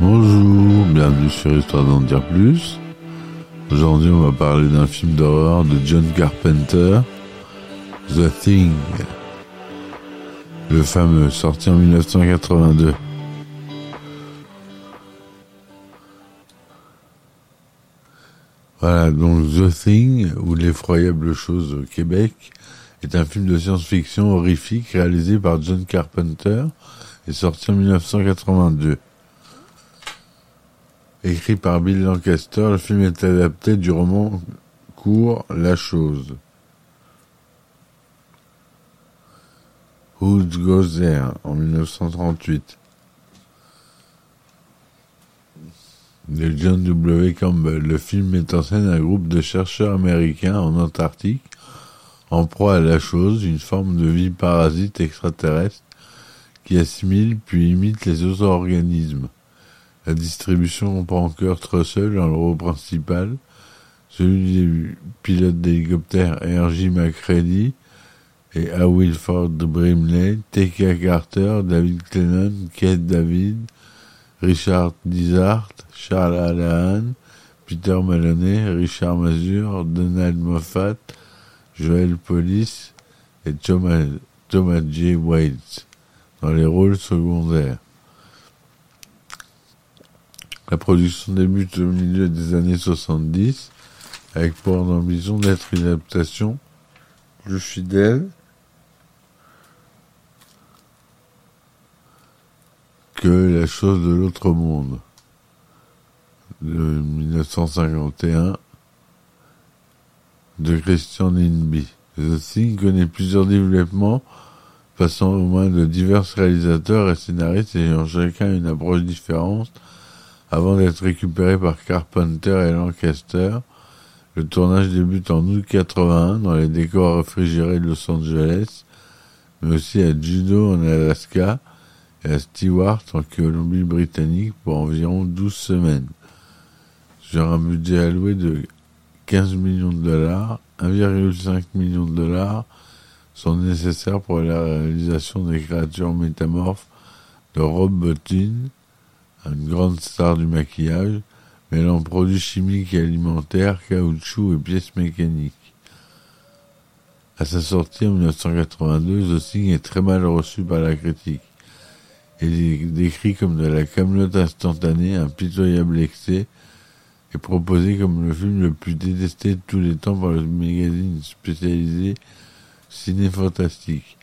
Bonjour, bienvenue sur Histoire d'en dire plus. Aujourd'hui, on va parler d'un film d'horreur de John Carpenter, The Thing. Le fameux, sorti en 1982. Voilà, donc The Thing, ou L'effroyable chose au Québec, est un film de science-fiction horrifique réalisé par John Carpenter et sorti en 1982. Écrit par Bill Lancaster, le film est adapté du roman court La Chose. Who Goes There en 1938. De John W. Campbell. Le film met en scène un groupe de chercheurs américains en Antarctique en proie à la chose, une forme de vie parasite extraterrestre qui assimile puis imite les autres organismes. La distribution comprend Kurt Russell dans le rôle principal, celui du pilote d'hélicoptère R.J. McCready et A. Wilford Brimley, T.K. Carter, David Clennon, Kate David, Richard Dizart, Charles Allahan, Peter Maloney, Richard Mazur, Donald Moffat, Joel Polis et Thomas, Thomas J. Waits dans les rôles secondaires. La production débute au milieu des années 70 avec pour ambition d'être une adaptation plus fidèle que La chose de l'autre monde de 1951 de Christian. The Thing connaît plusieurs développements passant aux mains de divers réalisateurs et scénaristes ayant chacun une approche différente avant d'être récupéré par Carpenter et Lancaster. Le tournage débute en août 81 dans les décors réfrigérés de Los Angeles, mais aussi à Juneau en Alaska et à Stewart en Colombie-Britannique pour environ 12 semaines. Sur un budget alloué de 15 millions de dollars, 1,5 million de dollars sont nécessaires pour la réalisation des créatures métamorphes de Rob Bottin, une grande star du maquillage, mêlant produits chimiques et alimentaires, caoutchouc et pièces mécaniques. À sa sortie en 1982, The Thing est très mal reçu par la critique. Il est décrit comme de la camelote instantanée, un pitoyable excès, et proposé comme le film le plus détesté de tous les temps par le magazine spécialisé Ciné Fantastique.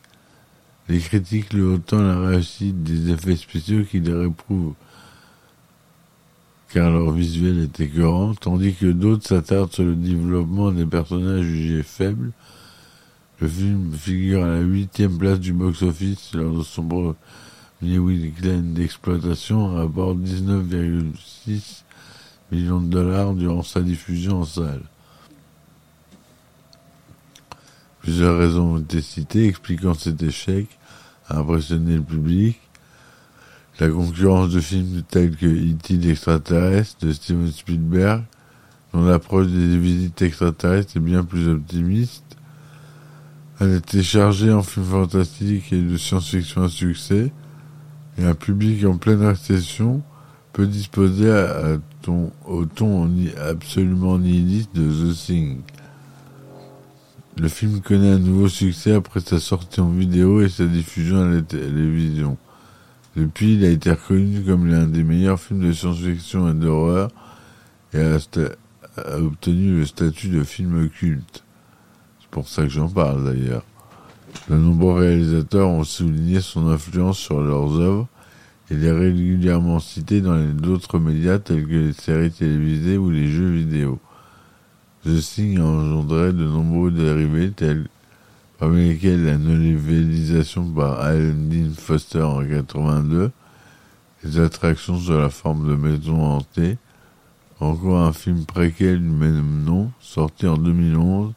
Les critiques lui autant la réussite des effets spéciaux qui les réprouvent car leur visuel est écœurant, tandis que d'autres s'attardent sur le développement des personnages jugés faibles. Le film figure à la huitième place du box-office lors de son premier week-end d'exploitation, rapporte 19,6 millions de dollars durant sa diffusion en salle. Plusieurs raisons ont été citées expliquant cet échec à impressionner le public. La concurrence de films tels que E.T. l'extraterrestre de Steven Spielberg, dont l'approche des visites extraterrestres est bien plus optimiste. Elle était chargée en films fantastiques et de science-fiction à succès, et un public en pleine récession peut disposer à, au ton absolument nihiliste de The Thing. Le film connaît un nouveau succès après sa sortie en vidéo et sa diffusion à la télévision. Depuis, il a été reconnu comme l'un des meilleurs films de science-fiction et d'horreur et a, obtenu le statut de film culte. C'est pour ça que j'en parle d'ailleurs. De nombreux réalisateurs ont souligné son influence sur leurs œuvres il est régulièrement cité dans d'autres médias tels que les séries télévisées ou les jeux vidéo. The Thing a engendré de nombreux dérivés tels parmi lesquels la novélisation par Alan Dean Foster en 82, les attractions sur la forme de maison hantée, encore un film préquel du même nom, sorti en 2011,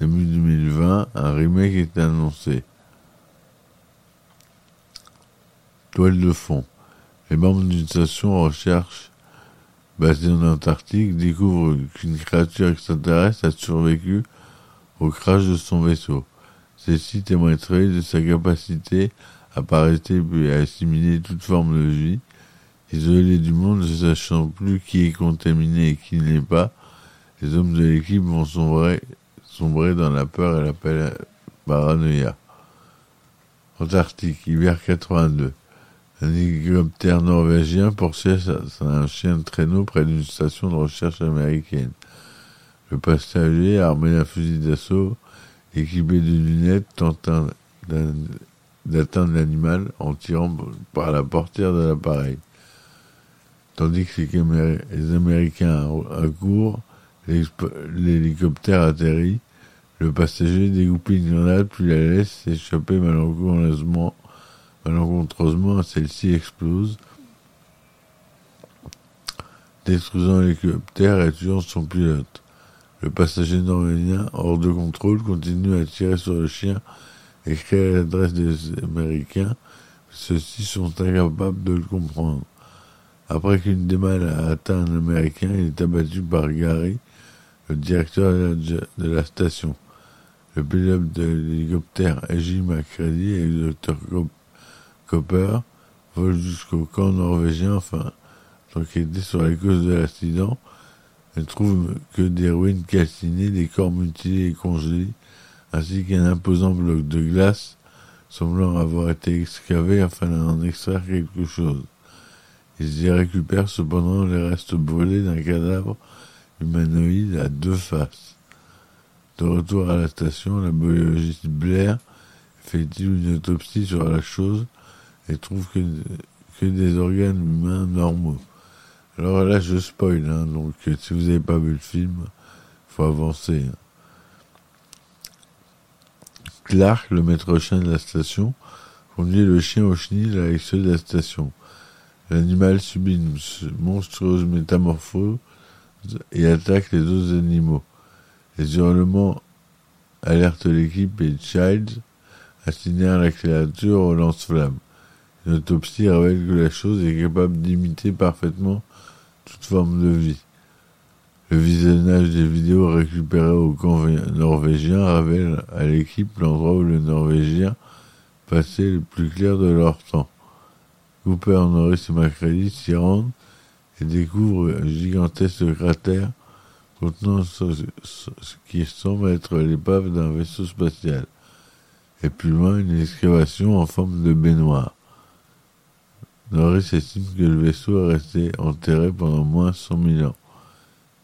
début 2020, un remake est annoncé. Toile de fond. Les membres d'une station recherchent basé en Antarctique, découvre qu'une créature extraterrestre a survécu au crash de son vaisseau. Ceci témoignerait de sa capacité à paraître puis à assimiler toute forme de vie. Isolé du monde, ne sachant plus qui est contaminé et qui ne l'est pas, les hommes de l'équipe vont sombrer, sombrer dans la peur et la paranoïa. Antarctique, hiver 82. Un hélicoptère norvégien poursuit un chien de traîneau près d'une station de recherche américaine. Le passager, armé d'un fusil d'assaut, équipé de lunettes, tente d'atteindre l'animal en tirant par la portière de l'appareil. Tandis que les Américains accourent, l'hélicoptère atterrit, le passager dégoupille une grenade puis la laisse s'échapper malencontreusement Malencontreusement, celle-ci explose, détruisant l'hélicoptère et tuant son pilote. Le passager norvégien, hors de contrôle, continue à tirer sur le chien et crée l'adresse des Américains. Ceux-ci sont incapables de le comprendre. Après qu'une des mâles a atteint un Américain, il est abattu par Gary, le directeur de la, station. Le pilote de l'hélicoptère Agis McCready et le docteur Copper vole jusqu'au camp norvégien enfin d'enquêter sur les causes de l'accident. Elle trouve que des ruines calcinées, des corps mutilés et congelés, ainsi qu'un imposant bloc de glace semblant avoir été excavé afin d'en extraire quelque chose. Ils y récupèrent cependant les restes brûlés d'un cadavre humanoïde à deux faces. De retour à la station, la biologiste Blair fait une autopsie sur la chose trouve que, que des organes humains normaux. Alors là, je spoil, hein, donc si vous n'avez pas vu le film, faut avancer. Hein. Clark, le maître chien de la station, conduit le chien au chenil avec ceux de la station. L'animal subit une monstrueuse métamorphose et attaque les autres animaux. Les hurlements alertent l'équipe et Childs assigner la créature au lance-flammes. Une autopsie révèle que la chose est capable d'imiter parfaitement toute forme de vie. Le visionnage des vidéos récupérées au camp norvégien révèle à l'équipe l'endroit où les Norvégiens passaient le plus clair de leur temps. Cooper, Norris et Macready s'y rendent et découvrent un gigantesque cratère contenant ce, qui semble être l'épave d'un vaisseau spatial, et plus loin une excavation en forme de baignoire. Norris estime que le vaisseau est resté enterré pendant moins 100 000 ans.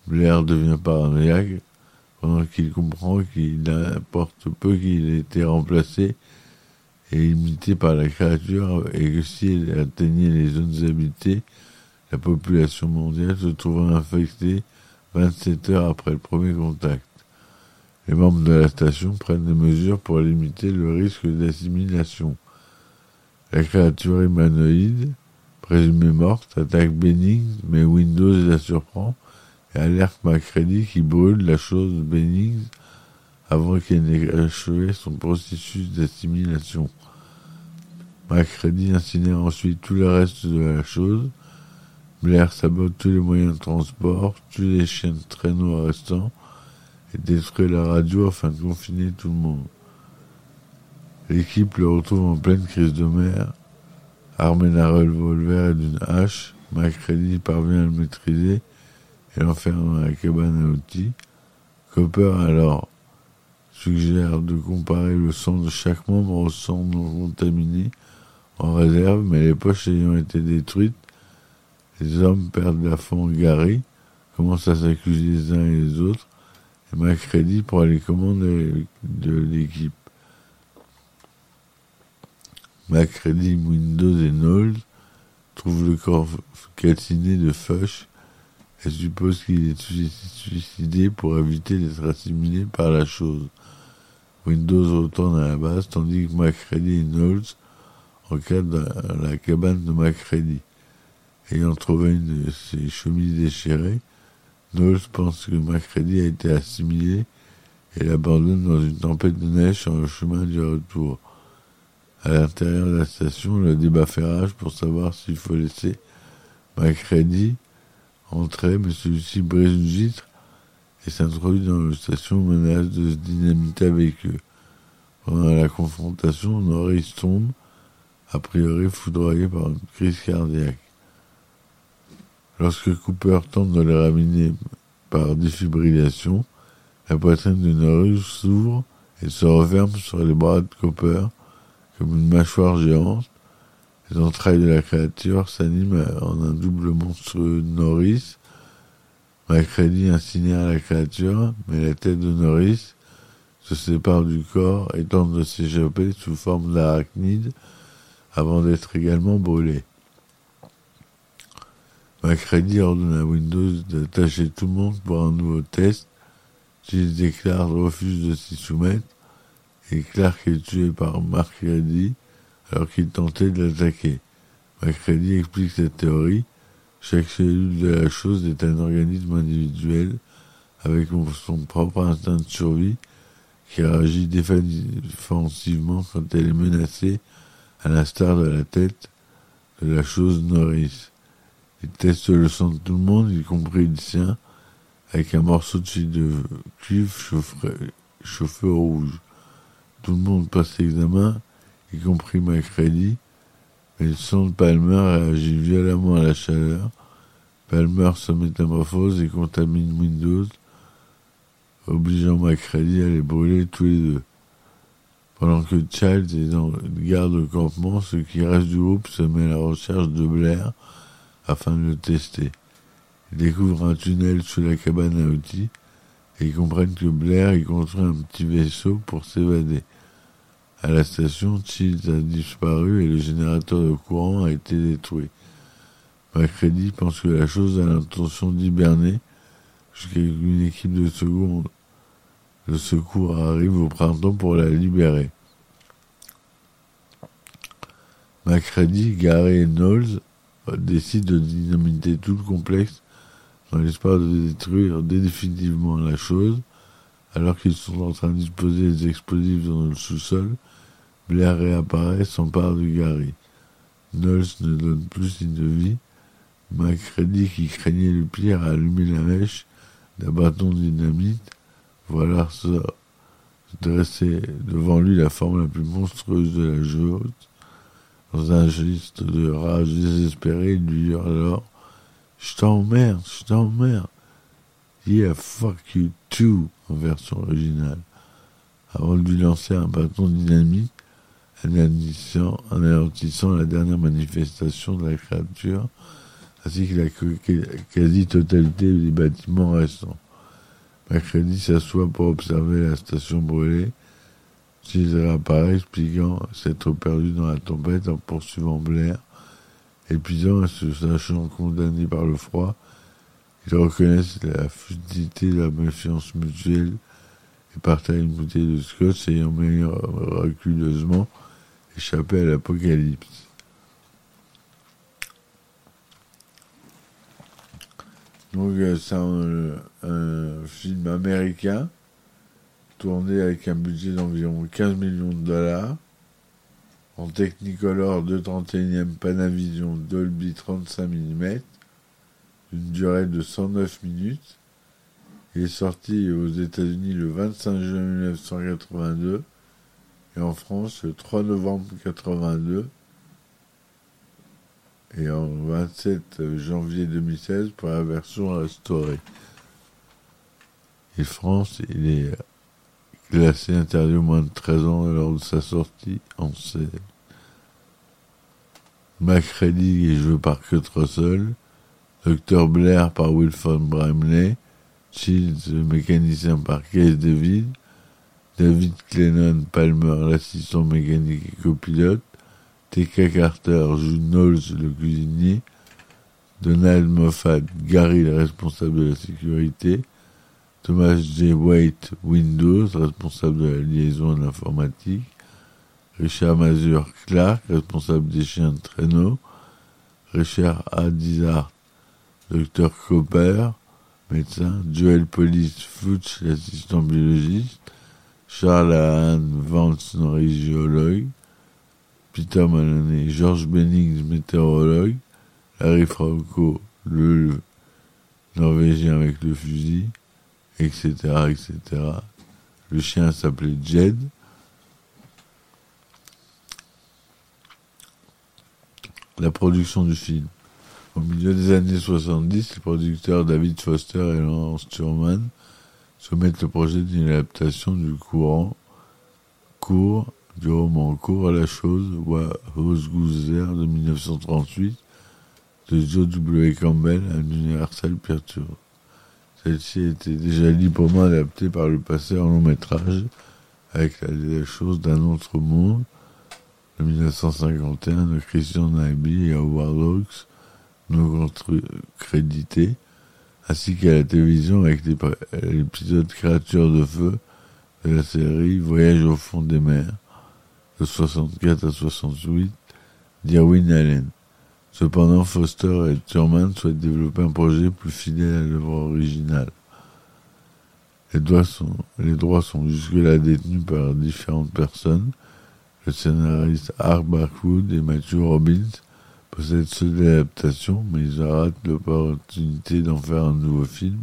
Blair devient paranoïaque pendant qu'il comprend qu'il importe peu qu'il ait été remplacé et imité par la créature et que si elle atteignait les zones habitées, la population mondiale se trouverait infectée 27 heures après le premier contact. Les membres de la station prennent des mesures pour limiter le risque d'assimilation. La créature humanoïde, présumée morte, attaque bénigne, mais Windows la surprend et alerte Macready qui brûle la chose bénigne avant qu'elle n'ait achevé son processus d'assimilation. Macready incinère ensuite tout le reste de la chose. Blair sabote tous les moyens de transport, tue les chiens de restants et détruit la radio afin de confiner tout le monde. L'équipe le retrouve en pleine crise de mer, armé d'un revolver et d'une hache. Macready parvient à le maîtriser et l'enferme dans la cabane à outils. Copper alors suggère de comparer le sang de chaque membre au sang non contaminé en réserve, mais les poches ayant été détruites, les hommes perdent la foi Gary, commencent à s'accuser les uns et les autres, et Macready prend les commandes de l'équipe. Macready, Windows et Knowles trouvent le corps calciné de Fush et supposent qu'il est suicidé pour éviter d'être assimilé par la chose. Windows retourne à la base tandis que Macready et Knowles encadrent la cabane de Macready. Ayant trouvé une de ses chemises déchirées, Knowles pense que Macready a été assimilé et l'abandonne dans une tempête de neige sur le chemin du retour. À l'intérieur de la station, le débat fait rage pour savoir s'il faut laisser Macready entrait, mais celui-ci brise une vitre et s'introduit dans la station, menace de se dynamiter avec eux. Pendant la confrontation, Norris tombe, a priori foudroyé par une crise cardiaque. Lorsque Cooper tente de le ramener par défibrillation, la poitrine de Norris s'ouvre et se referme sur les bras de Cooper comme une mâchoire géante. Les entrailles de la créature s'animent en un double monstrueux Norris. Macready incinère la créature, mais la tête de Norris se sépare du corps et tente de s'échapper sous forme d'arachnide avant d'être également brûlé. Macready ordonne à Windows d'attacher tout le monde pour un nouveau test. Gilles déclare refuse de s'y soumettre et Clark est tué par Macready alors qu'il tentait de l'attaquer. Macready explique cette théorie. Chaque cellule de la chose est un organisme individuel avec son propre instinct de survie qui réagit défensivement quand elle est menacée, à l'instar de la tête de la chose Norris. Il teste le sang de tout le monde, y compris le sien, avec un morceau de cuivre chauffé au rouge. Tout le monde passe l'examen, y compris Macready, mais le sang de Palmer réagit violemment à la chaleur. Palmer se métamorphose et contamine Windows, obligeant Macready à les brûler tous les deux. Pendant que Child est dans garde au campement, ce qui reste du groupe se met à la recherche de Blair afin de le tester. Ils découvrent un tunnel sous la cabane à outils ils comprennent que Blair y construit un petit vaisseau pour s'évader. À la station, Chills a disparu et le générateur de courant a été détruit. Macready pense que la chose a l'intention d'hiberner jusqu'à qu'une équipe de secours, de secours arrive au printemps pour la libérer. Macready, Gary et Knowles décident de dynamiter tout le complexe dans l'espoir de détruire définitivement la chose, alors qu'ils sont en train de disposer des explosifs dans le sous-sol, Blair réapparaît, s'empare de Gary. Knowles ne donne plus signe de vie. Macready, qui craignait le pire, a allumé la mèche d'un bâton dynamite. Voilà se dresser devant lui la forme la plus monstrueuse de la chose. Dans un geste de rage désespérée, il lui hurle alors Je t'emmerde, je t'emmerde. Yeah, fuck you too, en version originale. Avant de lui lancer un bâton de dynamite, anéantissant, la dernière manifestation de la créature, ainsi que la quasi-totalité des bâtiments restants. Macready s'assoit pour observer la station brûlée. S'il réapparaît, expliquant s'être perdu dans la tempête en poursuivant Blair. Épuisant et se sachant condamné par le froid, ils reconnaissent la futilité de la méfiance mutuelle et partagent une bouteille de scotch ayant miraculeusement échapper à l'apocalypse. Donc euh, c'est un, film américain tourné avec un budget d'environ 15 millions de dollars en Technicolor 231e Panavision Dolby 35 mm d'une durée de 109 minutes. Il est sorti aux États-Unis le 25 juin 1982 en France le 3 novembre 82 et en 27 janvier 2016 pour la version restaurée. Et France, il est classé interdit au moins de 13 ans lors de sa sortie en scène. Macready est joué par Kurt Russell, Dr Blair par Wilford Brimley, Shields, le mécanicien par Case David, David Clennon Palmer, l'assistant mécanique et copilote, T.K. Carter joue Knowles, le cuisinier, Donald Moffat, Gary, le responsable de la sécurité, Thomas J. White, Windows, responsable de la liaison de l'informatique, Richard Mazur, Clark, responsable des chiens de traîneau, Richard A. Dizart, Dr. Cooper, médecin, Joel Police Futch, l'assistant biologiste, Charles Anne Vance, géologue, Peter Maloney, George Bennings, météorologue, Harry Franco, le, Norvégien avec le fusil, etc., etc. Le chien s'appelait Jed. La production du film. Au milieu des années 70, les producteurs David Foster et Lawrence Turman soumettent le projet d'une adaptation du courant court du roman court à la chose Goose de 1938 de Joe W. Campbell à Universal Pictures. Celle-ci était déjà librement adaptée par le passé en long métrage avec la, chose d'un autre monde de 1951 de Christian Nyby et Howard Hawks, non crédité, ainsi qu'à la télévision avec l'épisode Créatures de feu de la série Voyage au fond des mers de 64 à 68 d'Irwin Allen. Cependant, Foster et Thurman souhaitent développer un projet plus fidèle à l'œuvre originale. Les droits sont, jusque-là détenus par différentes personnes. Le scénariste Art Barkwood et Matthew Robbins possèdent ceux de l'adaptation, mais ils ratent l'opportunité d'en faire un nouveau film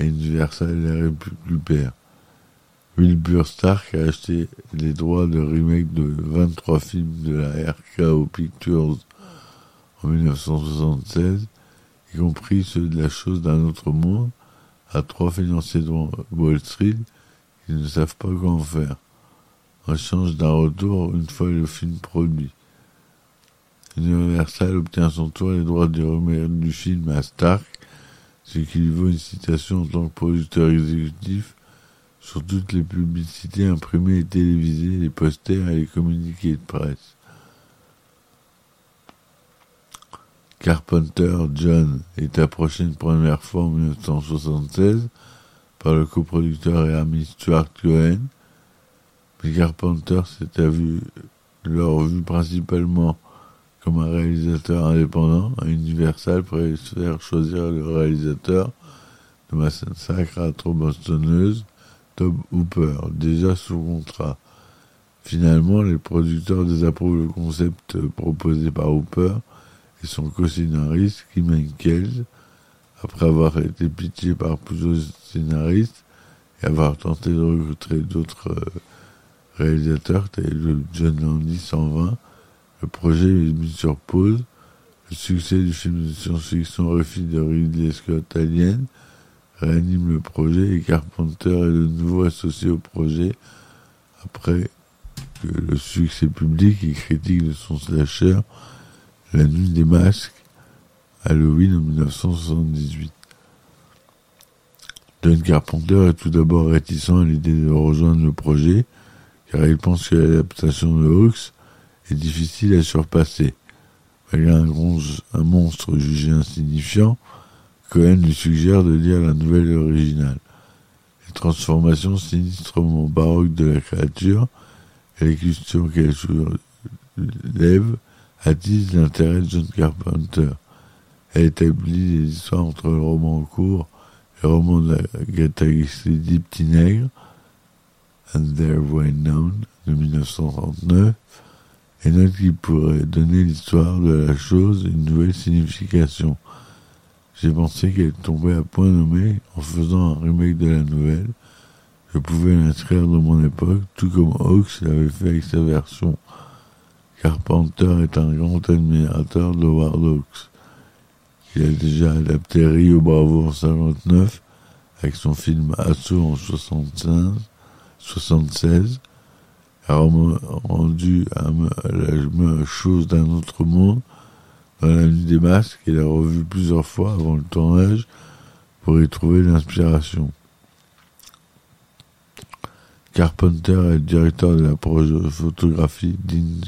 et Universal les récupère. Wilbur Stark a acheté les droits de remake de 23 films de la RKO Pictures en 1976, y compris ceux de la chose d'un autre monde, à trois financiers de Wall Street qui ne savent pas comment faire, en change d'un retour une fois le film produit. Universal obtient son tour les droits du du film à Stark, ce qui lui vaut une citation en tant que producteur exécutif sur toutes les publicités imprimées et télévisées, les posters et les communiqués de presse. Carpenter John est approché une première fois en 1976 par le coproducteur et ami Stuart Cohen, mais Carpenter s'était vu, leur vu principalement comme un réalisateur indépendant, Universal préfère choisir le réalisateur de Massacre à trop bostonneuse Tob Hooper, déjà sous contrat. Finalement, les producteurs désapprouvent le concept proposé par Hooper et son co-scénariste Kim Henkels, après avoir été pitié par plusieurs scénaristes et avoir tenté de recruter d'autres euh, réalisateurs tels que John Landy 120, le projet est mis sur pause. Le succès du film de science-fiction refit de Ridley Scott Alien réanime le projet et Carpenter est de nouveau associé au projet après que le succès public et critique de son slasher La Nuit des Masques Halloween en 1978. John Carpenter est tout d'abord réticent à l'idée de rejoindre le projet car il pense que l'adaptation de Hawks est difficile à surpasser. Malgré un, un monstre jugé insignifiant, Cohen lui suggère de lire la nouvelle originale. Les transformations sinistrement baroques de la créature et les questions qu'elle soulève attisent l'intérêt de John Carpenter. Elle établit les histoires entre le roman court et le roman Gata Christie Petit Nègre, And There Way Known, de 1939, et note qu'il pourrait donner l'histoire de la chose une nouvelle signification. J'ai pensé qu'elle tombait à point nommé en faisant un remake de la nouvelle. Je pouvais l'inscrire dans mon époque, tout comme Hawks l'avait fait avec sa version. Carpenter est un grand admirateur de Hawks. Il a déjà adapté Rio Bravo en 59, avec son film Assaut en 75, 76, a rendu la chose d'un autre monde, dans la nuit des masques il a revu plusieurs fois avant le tournage pour y trouver l'inspiration. Carpenter est le directeur de la photographie Dean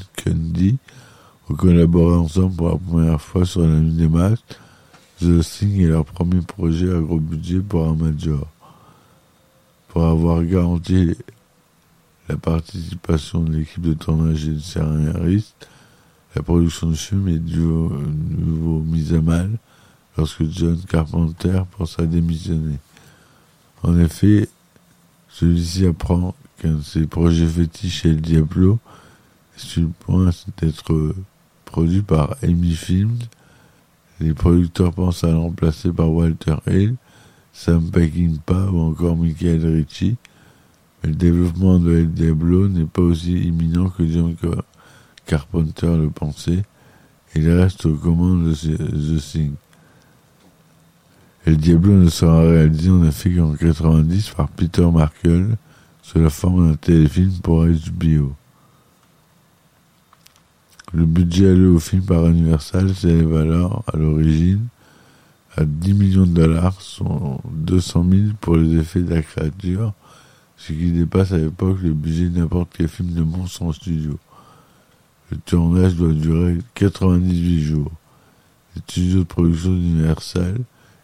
ont collaboré ensemble pour la première fois sur la nuit des. The Thing est leur premier projet à gros budget pour un. Pour avoir garanti la participation de l'équipe de tournage et de scénaristes, la production du film est de nouveau mise à mal lorsque John Carpenter pense à démissionner. En effet, celui-ci apprend qu'un de ses projets fétiches est Diablo, et sur le point d'être produit par Amy Films, Les producteurs pensent à le remplacer par Walter Hill, Sam Peckinpah ou encore Michael Ritchie, mais le développement de El Diablo n'est pas aussi imminent que John Carpenter le pensait, il reste aux commandes de The Thing. El Diablo ne sera réalisé en effet qu'en 90 par Peter Markle sous la forme d'un téléfilm pour HBO. Le budget alloué au film par Universal s'élève alors à l'origine à 10 millions de dollars, soit 200 000 pour les effets de la créature, ce qui dépasse à l'époque le budget de n'importe quel film de monstre en studio. Le tournage doit durer 98 jours. Les studios de production d'Universal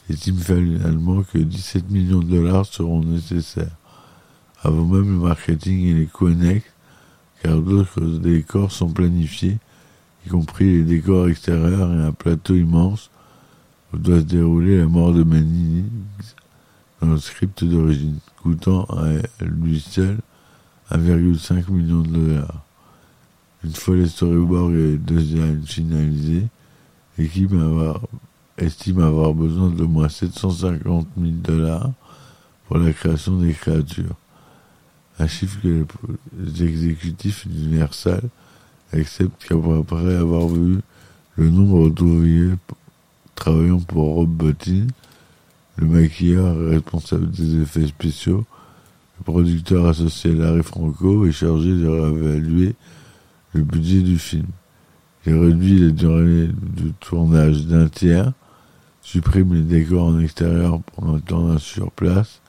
estiment finalement que 17 millions de dollars seront nécessaires, avant même le marketing et les coûts annexes, car d'autres décors sont planifiés, y compris les décors extérieurs et un plateau immense où doit se dérouler la mort de Manning dans le script d'origine, coûtant à lui seul 1,5 million de dollars. Une fois les storyboards et les designs finalisés, l'équipe estime avoir besoin de moins 750 000 dollars pour la création des créatures. Un chiffre que les exécutifs universels acceptent qu'après avoir vu le nombre d'ouvriers travaillant pour Rob Bottin, le maquilleur responsable des effets spéciaux, le producteur associé Larry Franco est chargé de réévaluer le budget du film. Il réduit la durée de tournage d'un tiers, supprime les décors en extérieur pour tournage sur place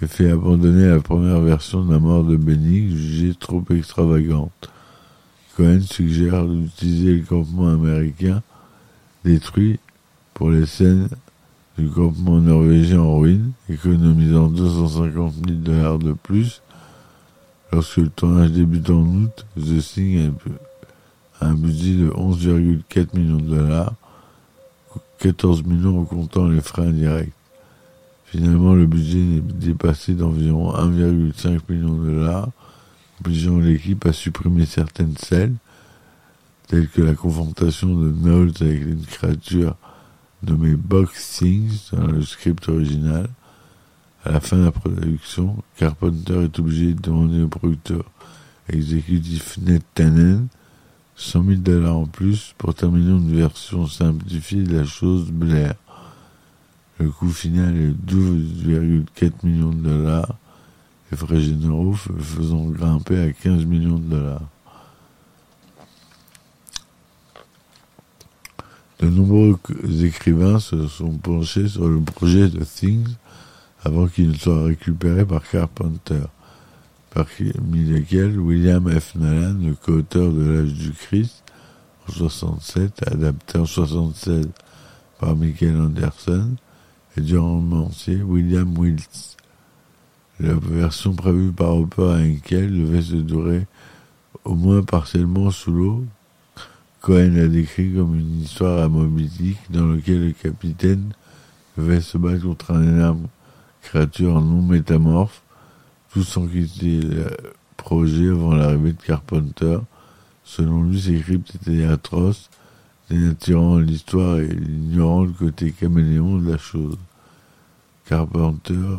et fait abandonner la première version de la mort de Benny jugée trop extravagante. Cohen suggère d'utiliser le campement américain détruit pour les scènes du campement norvégien en ruine, économisant 250 000 dollars de plus Lorsque le tournage débute en août, The Thing a un budget de 11,4 millions de dollars, 14 millions en comptant les frais indirects. Finalement, le budget est dépassé d'environ 1,5 million de dollars, obligeant l'équipe à supprimer certaines scènes, telles que la confrontation de Knowles avec une créature nommée Box Things dans le script original, à la fin de la production, Carpenter est obligé de demander au producteur exécutif Ned Tannen 100 000 dollars en plus pour terminer une version simplifiée de la chose Blair. Le coût final est 12,4 millions de dollars et frais généraux faisant grimper à 15 millions de dollars. De nombreux écrivains se sont penchés sur le projet de Things avant qu'il ne soit récupéré par Carpenter, parmi lesquels William F. Nolan, le co-auteur de l'âge du Christ, en 67, adapté en 76 par Michael Anderson, et du romancier William Wills. La version prévue par et Henkel devait se durer au moins partiellement sous l'eau. Cohen l'a décrit comme une histoire amobitique dans laquelle le capitaine devait se battre contre un énorme créature non métamorphe, tout sans quitter le projet avant l'arrivée de Carpenter. Selon lui, ces cryptes étaient atroces, dénaturant l'histoire et ignorant le côté caméléon de la chose. Carpenter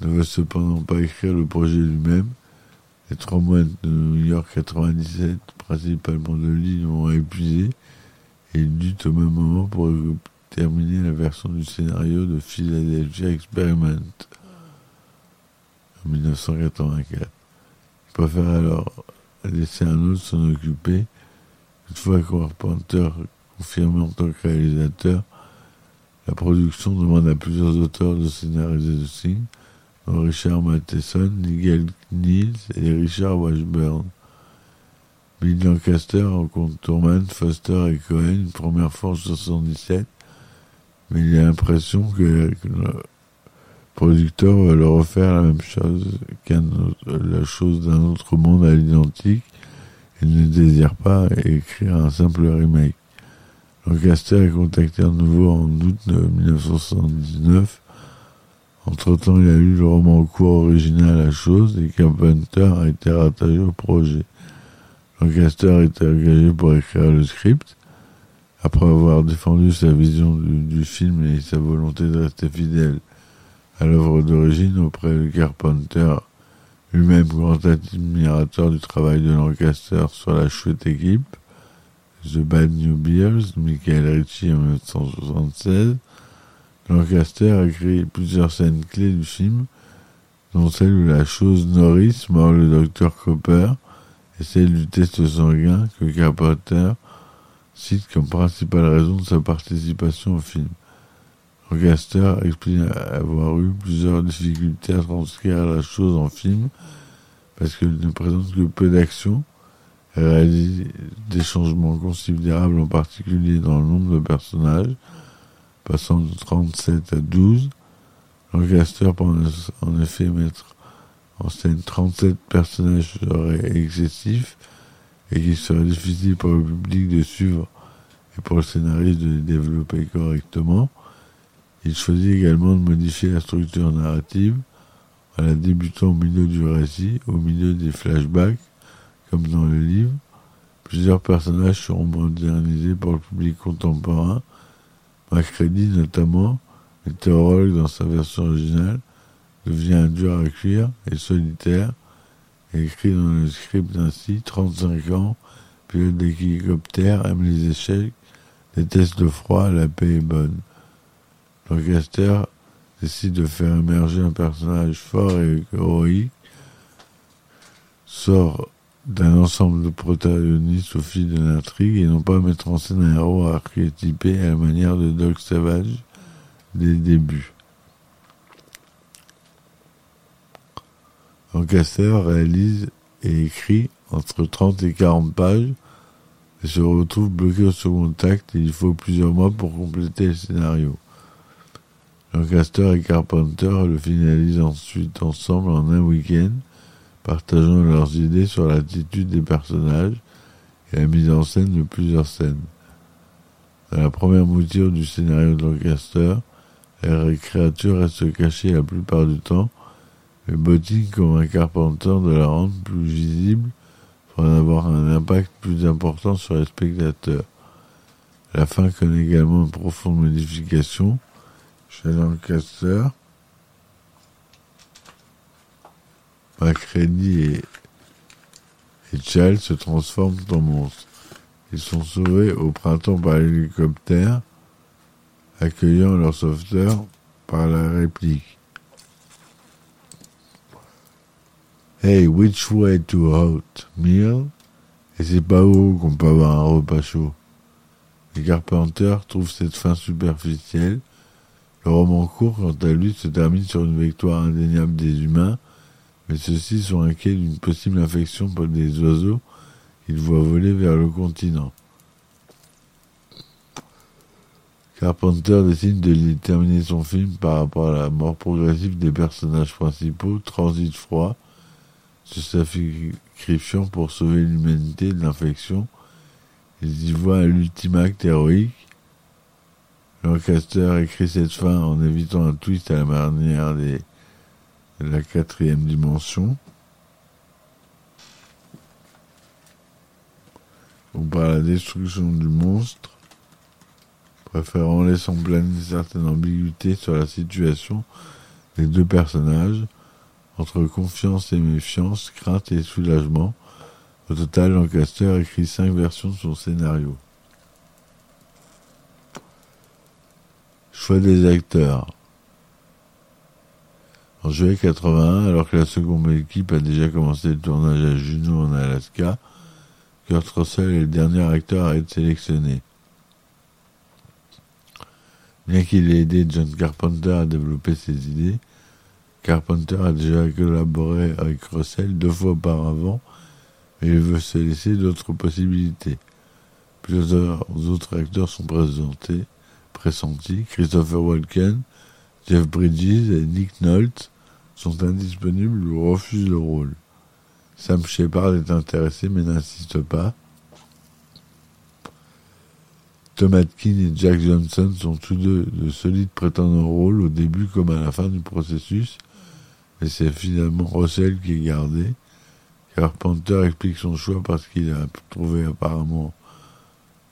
ne veut cependant pas écrire le projet lui-même. Les trois mois de New York 97, principalement de Lille, ont épuisé et il dut au même moment pour terminer la version du scénario de Philadelphia Experiment en 1984. Il préfère alors laisser un autre s'en occuper. Une fois Carpenter confirmé en tant que réalisateur, la production demande à plusieurs auteurs de scénariser le signe, dont Richard Matheson, Nigel Niels et Richard Washburn. Bill Lancaster rencontre Turman, Foster et Cohen une première fois en 1977 mais il a l'impression que, producteur va leur refaire la même chose qu'un la chose d'un autre monde à l'identique. Il ne désire pas écrire un simple remake. Lancaster est contacté à nouveau en août 1979. Entre-temps, il a lu le roman court original La Chose et Carpenter a été rattaché au projet. Lancaster est engagé pour écrire le script Après avoir défendu sa vision du film et sa volonté de rester fidèle à l'œuvre d'origine auprès de Carpenter, lui-même grand admirateur du travail de Lancaster sur la chouette équipe, The Bad New Beers, Michael Ritchie en 1976, Lancaster a créé plusieurs scènes clés du film, dont celle où la chose Norris mord le docteur Copper et celle du test sanguin que Carpenter cite comme principale raison de sa participation au film. Lancaster explique avoir eu plusieurs difficultés à transcrire la chose en film parce qu'elle ne présente que peu d'action elle réalise des changements considérables, en particulier dans le nombre de personnages, passant de 37 à 12. Lancaster peut en effet mettre en scène 37 personnages serait excessif et qu'il serait difficile pour le public de suivre et pour le scénariste de les développer correctement. Il choisit également de modifier la structure narrative en la débutant au milieu du récit, au milieu des flashbacks, comme dans le livre. Plusieurs personnages seront modernisés pour le public contemporain. Macready, notamment, météorologue dans sa version originale, devient dur à cuire et solitaire, écrit dans le script ainsi 35 ans, pilote d'hélicoptère, aime les échecs, déteste le froid, la paix est bonne. Lancaster décide de faire émerger un personnage fort et héroïque, sort d'un ensemble de protagonistes au fil de l'intrigue et non pas mettre en scène un héros archétypé à la manière de Doc Savage dès le début. Lancaster réalise et écrit entre 30 et 40 pages et se retrouve bloqué au second acte et il faut plusieurs mois pour compléter le scénario. Lancaster et Carpenter le finalisent ensuite ensemble en un week-end partageant leurs idées sur l'attitude des personnages et la mise en scène de plusieurs scènes. Dans la première mouture du scénario de Lancaster, les créatures restent cachées la plupart du temps, mais Botting comme un carpenteur de la rendre plus visible pour en avoir un impact plus important sur les spectateurs. La fin connaît également une profonde modification chez Lancaster, Macready et, et Charles se transforment en monstres. Ils sont sauvés au printemps par l'hélicoptère, accueillant leur sauveteur par la réplique. Hey, which way to hot meal? Et c'est pas où qu'on peut avoir un repas chaud. Les Carpenters trouvent cette fin superficielle. Le roman court, quant à lui, se termine sur une victoire indéniable des humains mais ceux-ci sont inquiets d'une possible infection par des oiseaux qu'ils voient voler vers le continent. Carpenter décide de terminer son film par rapport à la mort progressive des personnages principaux, transit froid, se sacrifiant pour sauver l'humanité de l'infection. Ils y voient l'ultime acte héroïque. Lancaster écrit cette fin en évitant un twist à la manière des la quatrième dimension. Ou par la destruction du monstre, préférant laisser en pleine une certaine ambiguïté sur la situation des deux personnages, entre confiance et méfiance, crainte et soulagement. Au total, Lancaster écrit cinq versions de son scénario. Choix des acteurs. En juillet 81, alors que la seconde équipe a déjà commencé le tournage à Juneau en Alaska, Kurt Russell est le dernier acteur à être sélectionné. Bien qu'il ait aidé John Carpenter à développer ses idées, Carpenter a déjà collaboré avec Russell deux fois auparavant, mais il veut se laisser d'autres possibilités. Plusieurs autres acteurs sont présentés, Christopher Walken, Jeff Bridges et Nick Nolte sont indisponibles ou refusent le rôle. Sam Shepard est intéressé mais n'insiste pas. Tom Atkin et Jack Johnson sont tous deux de solides prétendants au rôle au début comme à la fin du processus, mais c'est finalement Russell qui est gardé. Carpenter explique son choix parce qu'il a trouvé apparemment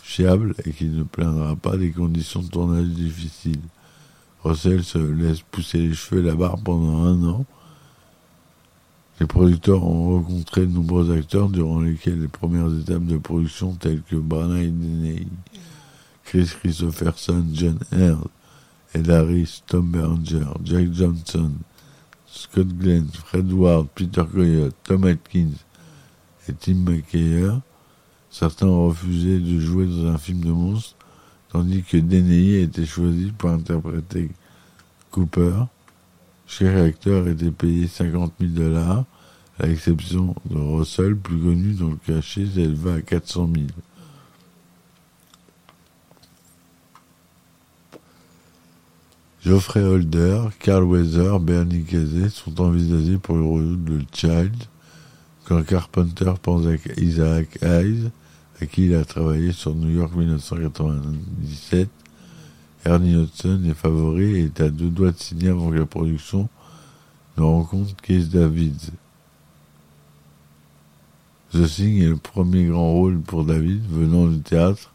fiable et qui ne plaindra pas des conditions de tournage difficiles. Russell se laisse pousser les cheveux et la barbe pendant un an. Les producteurs ont rencontré de nombreux acteurs durant lesquels les premières étapes de production telles que Branagh Deney, Chris Christopherson, John Hurd, Ed Harris, Tom Berenger, Jack Johnson, Scott Glenn, Fred Ward, Peter Coyote, Tom Atkins et Tim McKayer. Certains ont refusé de jouer dans un film de monstres, tandis que Deney a été choisi pour interpréter Cooper. Chaque acteur était payé 50 000 dollars, à l'exception de Russell, plus connu dont le cachet s'éleva à 400 000. Geoffrey Holder, Carl Weather, Bernie Kazé sont envisagés pour le rôle de Child, quand Carpenter pense à Isaac Hayes, à qui il a travaillé sur New York 1997. Ernie Hudson est favori et est à deux doigts de signer avant que la production ne rencontre Keith Davids. The Thing est le premier grand rôle pour David venant du théâtre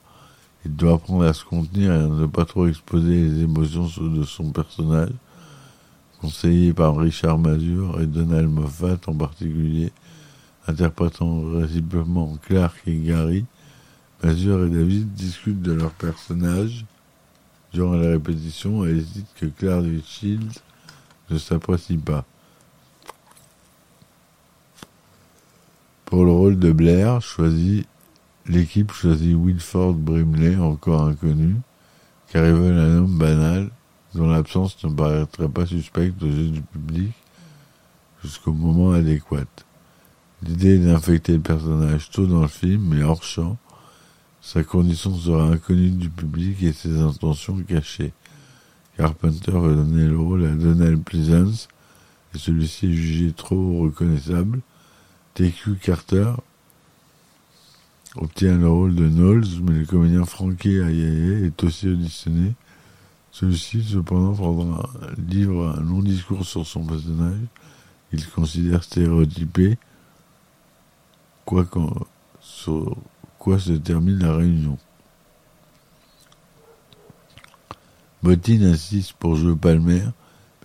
il doit apprendre à se contenir et à ne pas trop exposer les émotions de son personnage. Conseillé par Richard Mazur et Donald Moffat en particulier, interprétant réciproquement Clark et Gary, Mazur et David discutent de leur personnage durant la répétition et hésitent que Clark et Shields ne s'apprécient pas. Pour le rôle de Blair, choisi L'équipe choisit Wilford Brimley, encore inconnu, car ils veulent un homme banal, dont l'absence ne paraîtrait pas suspecte aux yeux du public jusqu'au moment adéquat. L'idée est d'infecter le personnage tôt dans le film, mais hors champ. Sa condition sera inconnue du public et ses intentions cachées. Carpenter veut donner le rôle à Donald Pleasance, et celui-ci est jugé trop reconnaissable. T.Q. Carter, obtient le rôle de Knowles, mais le comédien Frankie Ayaye est aussi auditionné. Celui-ci, cependant, prendra livre un long discours sur son personnage. Il considère stéréotypé, quoi sur se termine la réunion. Bottine insiste pour jouer Palmer,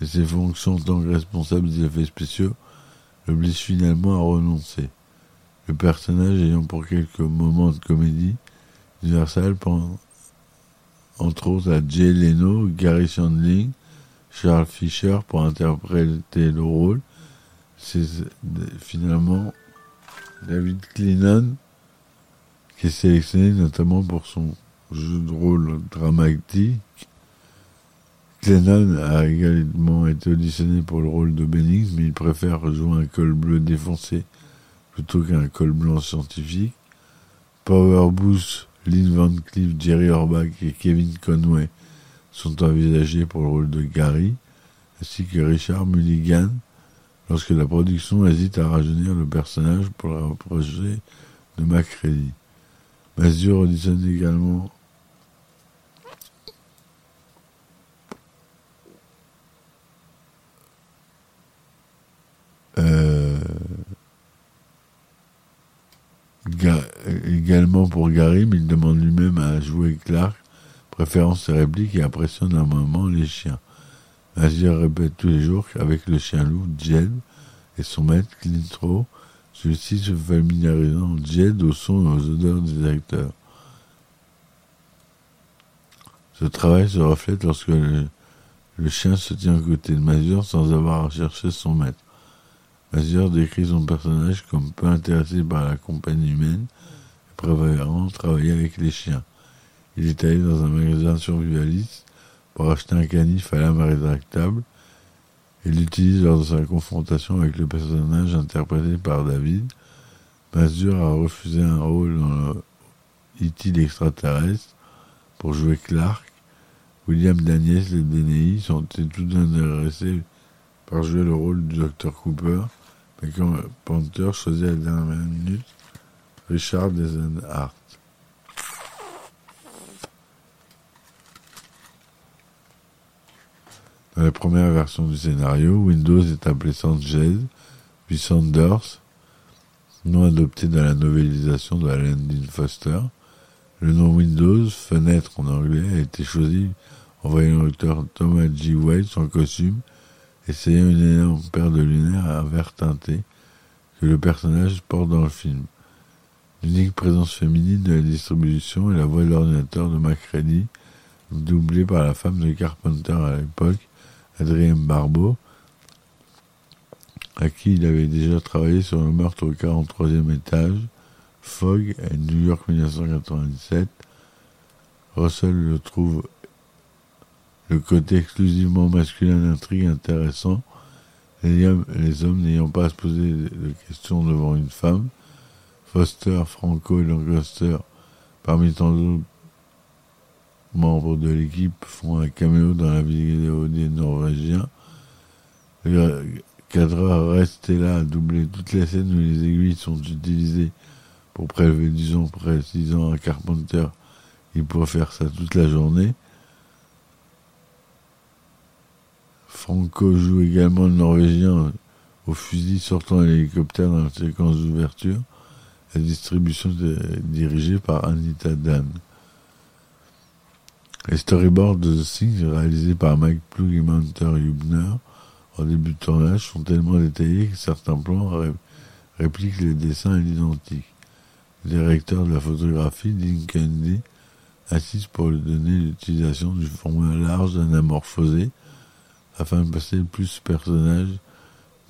mais ses fonctions en tant que responsable des effets spéciaux l'obligent finalement à renoncer le personnage ayant pour quelques moments de comédie, Universal pense entre autres à Jay Leno, Gary Shandling, Charles Fisher pour interpréter le rôle. C'est finalement David Clennon qui est sélectionné notamment pour son jeu de rôle dramatique. Clennon a également été auditionné pour le rôle de Bennings, mais il préfère jouer un col bleu défoncé plutôt qu'un col blanc scientifique. Power Boost, Lynn Van Cleef, Jerry Orbach et Kevin Conway sont envisagés pour le rôle de Gary, ainsi que Richard Mulligan, lorsque la production hésite à rajeunir le personnage pour le rapprocher de McCready. Mazur auditionne également euh, également pour Gary, il demande lui-même à jouer Clark, préférant ses répliques et impressionne un moment les chiens. Azir répète tous les jours qu'avec le chien loup, Jed, et son maître, Clintro, celui-ci se familiarisant Jed au son et aux odeurs des acteurs. Ce travail se reflète lorsque le, chien se tient à côté de Mazur sans avoir à chercher son maître. Mazur décrit son personnage comme peu intéressé par la compagnie humaine et préférant travailler avec les chiens. Il est allé dans un magasin survivaliste pour acheter un canif à lame rétractable et l'utilise lors de sa confrontation avec le personnage interprété par David. Mazur a refusé un rôle dans le E.T. extraterrestre pour jouer Clark. William Daniels et Deney sont tous intéressés par jouer le rôle du Dr Cooper, mais quand Panther choisit à la dernière minute Richard Desenhart. Dans la première version du scénario, Windows est appelé Sanchez, puis Sanders, nom adopté dans la novélisation de Alan Dean Foster. Le nom Windows, fenêtre en anglais, a été choisi en voyant l'acteur Thomas G. White en costume, essayant une énorme paire de lunettes à vert teinté que le personnage porte dans le film. L'unique présence féminine de la distribution est la voix de l'ordinateur de MacReady, doublée par la femme de Carpenter à l'époque, Adrienne Barbeau, à qui il avait déjà travaillé sur le meurtre au 43e étage, Fogg, à New York 1997. Russell le trouve le côté exclusivement masculin de l'intrigue intéressant, les hommes n'ayant pas à se poser de questions devant une femme. Foster, Franco et Lancaster, parmi tant d'autres membres de l'équipe, font un caméo dans la vidéo des Norvégiens. Le cadreur resté là à doubler toutes les scènes où les aiguilles sont utilisées pour prélever du son précisant à Carpenter il pourrait faire ça toute la journée. Franco joue également le Norvégien au fusil sortant à l'hélicoptère dans la séquence d'ouverture. La distribution est dirigée par Anita Dan. Les storyboards de Thing, réalisés par Mike Plug et Munter Hubner, en début de tournage, sont tellement détaillés que certains plans répliquent les dessins à l'identique. Le directeur de la photographie, Dean Kennedy, insiste pour lui donner l'utilisation du format large anamorphosé afin de passer plus personnage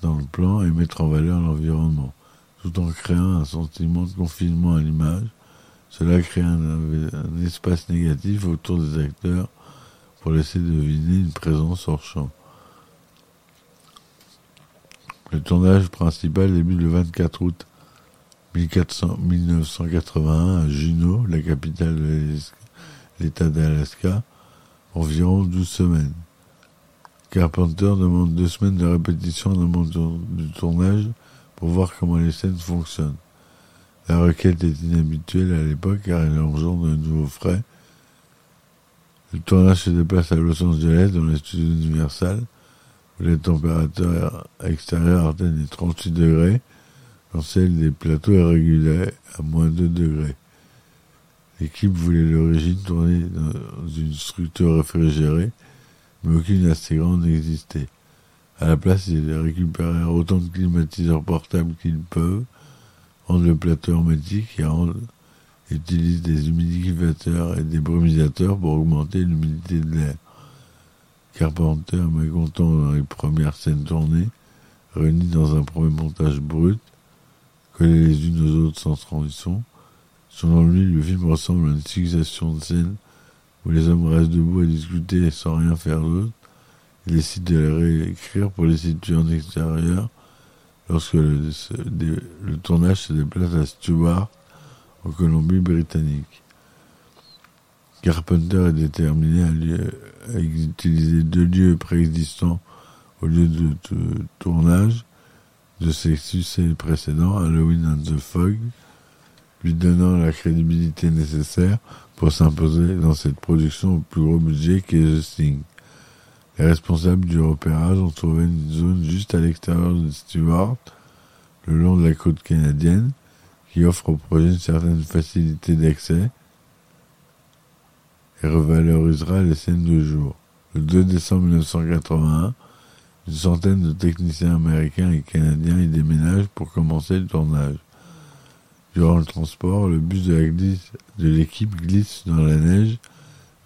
dans le plan et mettre en valeur l'environnement, tout en créant un sentiment de confinement à l'image. Cela crée un, espace négatif autour des acteurs pour laisser deviner une présence hors champ. Le tournage principal débute le 24 août 1400, 1981 à Juneau, la capitale de l'État d'Alaska, environ 12 semaines. Carpenter demande deux semaines de répétition dans du tournage pour voir comment les scènes fonctionnent. La requête est inhabituelle à l'époque car elle engendre de nouveaux frais. Le tournage se déplace à Los Angeles dans les studios Universal où les températures extérieures atteignent les 38 degrés quand celle des plateaux est régulée à moins 2 degrés. L'équipe voulait l'origine tourner dans une structure réfrigérée mais aucune assez n'existait. À la place, ils récupérèrent autant de climatiseurs portables qu'ils peuvent, rendent le plateau hermétique et utilisent des humidificateurs et des brumisateurs pour augmenter l'humidité de l'air. Carpenter, mécontent dans les premières scènes tournées, réunis dans un premier montage brut, collés les unes aux autres sans transition, selon lui, le film ressemble à une succession de scènes où les hommes restent debout à discuter sans rien faire d'autre. Il décide de les réécrire pour les situer en extérieur lorsque le, tournage se déplace à Stewart, en Colombie-Britannique. Carpenter est déterminé à, utiliser deux lieux préexistants au lieu de, de tournage de ses succès précédents, Halloween and the Fog, lui donnant la crédibilité nécessaire pour s'imposer dans cette production au plus gros budget qu'est The Sting. Les responsables du repérage ont trouvé une zone juste à l'extérieur de Stewart, le long de la côte canadienne, qui offre au projet une certaine facilité d'accès et revalorisera les scènes de jour. Le 2 décembre 1981, une centaine de techniciens américains et canadiens y déménagent pour commencer le tournage. Durant le transport, le bus de l'équipe glisse dans la neige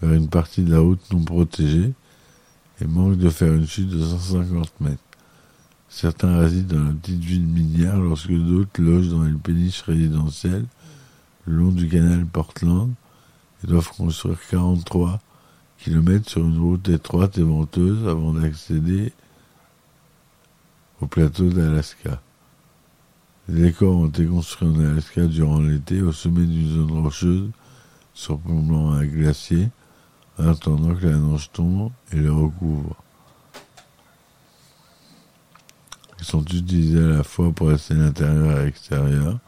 vers une partie de la route non protégée et manque de faire une chute de 150 mètres. Certains résident dans la petite ville minière lorsque d'autres logent dans les péniches résidentielles le long du canal Portland et doivent construire 43 km sur une route étroite et venteuse avant d'accéder au plateau d'Alaska. Les décors ont été construits en Alaska durant l'été au sommet d'une zone rocheuse surplombant un glacier en attendant que la neige tombe et le recouvre. Ils sont utilisés à la fois pour la scène intérieure et extérieure,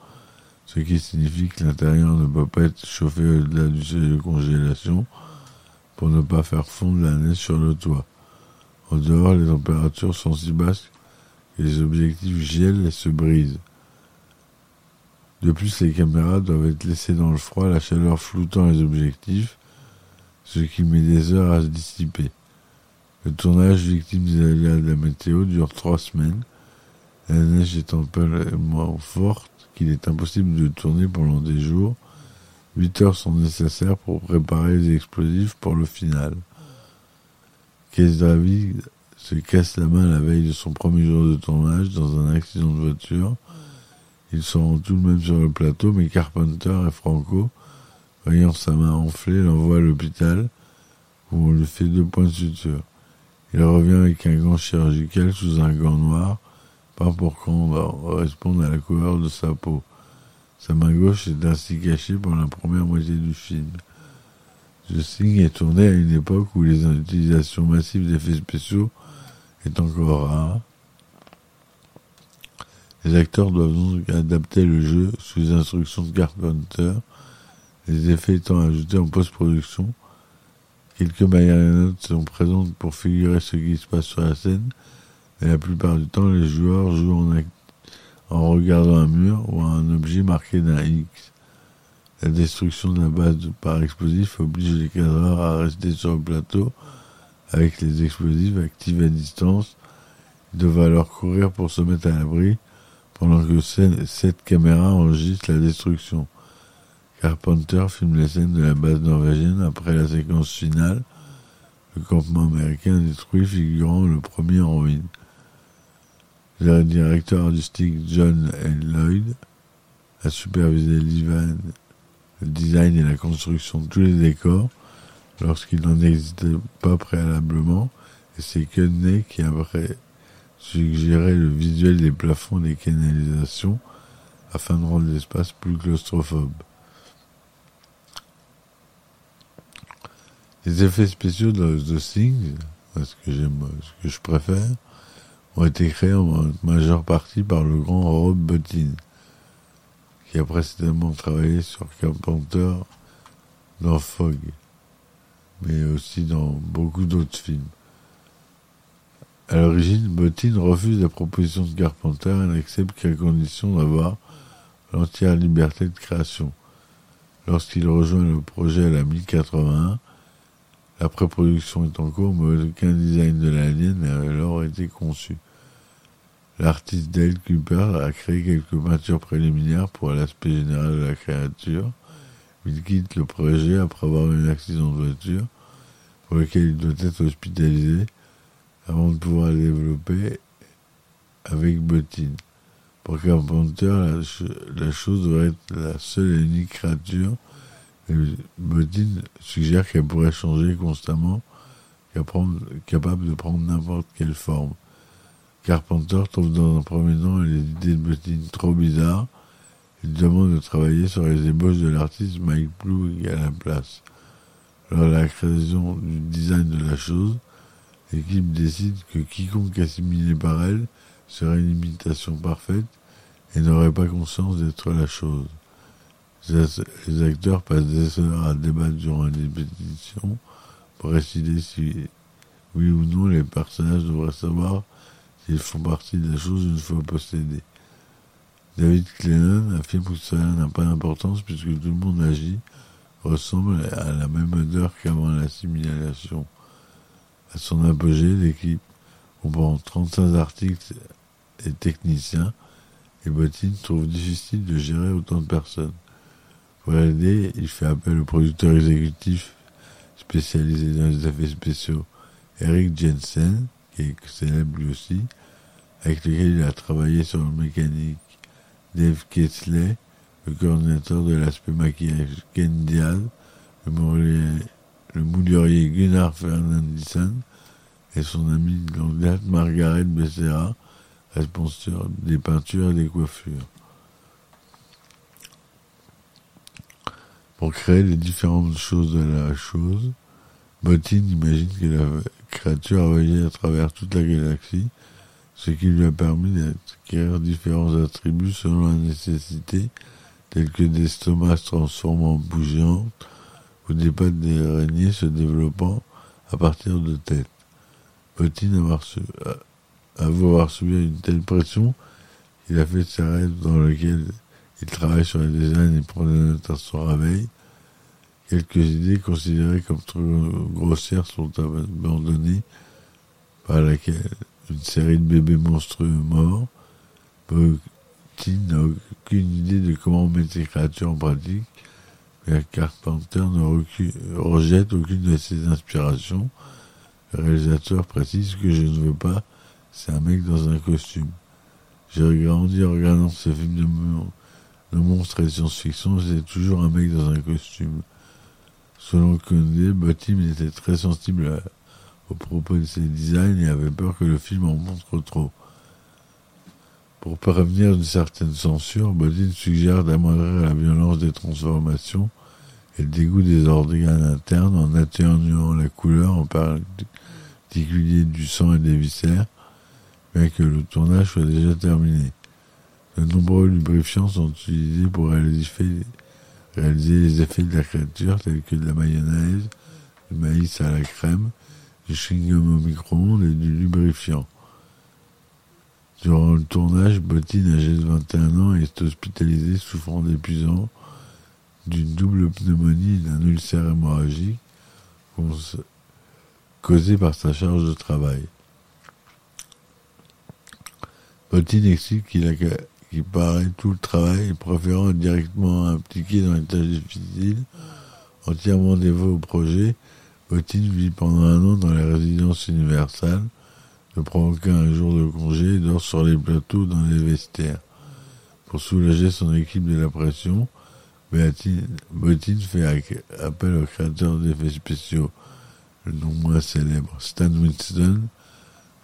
ce qui signifie que l'intérieur ne peut pas être chauffé au-delà du seuil de congélation pour ne pas faire fondre la neige sur le toit. En dehors, les températures sont si basses que les objectifs gèlent et se brisent. De plus, les caméras doivent être laissées dans le froid, la chaleur floutant les objectifs, ce qui met des heures à se dissiper. Le tournage, victime des aléas de la météo, dure trois semaines, la neige étant tellement forte qu'il est impossible de tourner pendant des jours. Huit heures sont nécessaires pour préparer les explosifs pour le final. Keith David se casse la main la veille de son premier jour de tournage dans un accident de voiture. Ils sont tout de même sur le plateau, mais Carpenter et Franco, voyant sa main enflée, l'envoient à l'hôpital où on lui fait deux points de suture. Il revient avec un gant chirurgical sous un gant noir, pas pour correspondre à la couleur de sa peau. Sa main gauche est ainsi cachée pendant la première moitié du film. The Thing est tourné à une époque où les utilisations massives d'effets spéciaux est encore rare. Les acteurs doivent donc adapter le jeu sous les instructions de Carpenter, les effets étant ajoutés en post-production. Quelques marionnettes sont présentes pour figurer ce qui se passe sur la scène, mais la plupart du temps, les joueurs jouent en, regardant un mur ou un objet marqué d'un X. La destruction de la base par explosif oblige les cadreurs à rester sur le plateau avec les explosifs activés à distance. Ils doivent alors courir pour se mettre à l'abri pendant que cette caméra enregistre la destruction. Carpenter filme les scènes de la base norvégienne après la séquence finale, le campement américain détruit figurant le premier en ruine. Le directeur artistique John L. Lloyd a supervisé le design et la construction de tous les décors lorsqu'il n'en existait pas préalablement, et c'est Kenney qui a suggéré le visuel des plafonds des canalisations afin de rendre l'espace plus claustrophobe. Les effets spéciaux de The Things, ce que j'aime, ce que je préfère, ont été créés en majeure partie par le grand Rob Bottin, qui a précédemment travaillé sur Carpenter dans Fog mais aussi dans beaucoup d'autres films. À l'origine, Bottin refuse la proposition de Carpenter et n'accepte qu'à condition d'avoir l'entière liberté de création. Lorsqu'il rejoint le projet à la 1081, la pré-production est en cours, mais aucun design de l'alien n'a alors été conçu. L'artiste Dale Cooper a créé quelques peintures préliminaires pour l'aspect général de la créature. Il quitte le projet après avoir eu un accident de voiture pour lequel il doit être hospitalisé avant de pouvoir le développer avec Bottine. Pour Carpenter, la, la, chose devrait être la seule et unique créature. Et suggère qu'elle pourrait changer constamment, capable de prendre n'importe quelle forme. Carpenter trouve dans un premier temps les idées de Bottine trop bizarres. Il demande de travailler sur les ébauches de l'artiste Mike Blue à la place. Lors de la création du design de la chose, l'équipe décide que quiconque assimilé par elle serait une imitation parfaite et n'aurait pas conscience d'être la chose. Les acteurs passent des heures à débattre durant les pétitions pour décider si oui ou non les personnages devraient savoir s'ils font partie de la chose une fois possédés. David Clennon affirme que cela n'a pas d'importance puisque tout le monde agit ressemble à la même odeur qu'avant l'assimilation. À son apogée, l'équipe comprend 35 articles et techniciens, et Bottine trouve difficile de gérer autant de personnes. Pour l'aider, il fait appel au producteur exécutif spécialisé dans les effets spéciaux, Eric Jensen, qui est célèbre lui aussi, avec lequel il a travaillé sur le mécanique, Dave Kesley, le coordinateur de l'aspect maquillage Ken Diaz, le, moulurier Gunnar Fernandison et son ami d'anglade Margaret Becerra, responsable des peintures et des coiffures. Pour créer les différentes choses de la chose, Bottine imagine que la créature a voyagé à travers toute la galaxie, ce qui lui a permis d'acquérir différents attributs selon la nécessité tels que des stomacs se transforment en bougeantes ou des pattes d'araignées se développant à partir de têtes. Bottine avoir, avoir subi une telle pression, il a fait sa rêve dans lequel Il travaille sur le design et prend des notes à son réveil. Quelques idées considérées comme trop grossières sont abandonnées par laquelle une série de bébés monstrueux morts. Botin n'a aucune idée de comment mettre ces créatures en pratique, mais Carpenter ne rejette aucune de ses inspirations. Le réalisateur précise que je ne veux pas, c'est un mec dans un costume. J'ai grandi en regardant ce film de, monstres et de science-fiction, c'est toujours un mec dans un costume. Selon Condé, Botim était très sensible au propos de ses designs et avait peur que le film en montre trop. Pour prévenir une certaine censure, Bodin suggère d'amoindrir la violence des transformations et le dégoût des organes internes en atténuant la couleur, en particulier du sang et des viscères, bien que le tournage soit déjà terminé. De nombreux lubrifiants sont utilisés pour réaliser, les effets de la créature, tels que de la mayonnaise, du maïs à la crème, du chewing-gum au micro-ondes et du lubrifiant. Durant le tournage, Bottine, âgé de 21 ans, est hospitalisé souffrant d'épuisement, d'une double pneumonie et d'un ulcère hémorragique causé par sa charge de travail. Bottine explique qu'il a qu'il paraît tout le travail, préférant directement impliqué dans les tâches difficiles, entièrement dévoué au projet, Bottine vit pendant un an dans la résidence universelle, ne prend aucun jour de congé et dort sur les plateaux dans les vestiaires. Pour soulager son équipe de la pression, Bottine fait appel au créateur d'effets spéciaux, le nom moins célèbre, Stan Winston,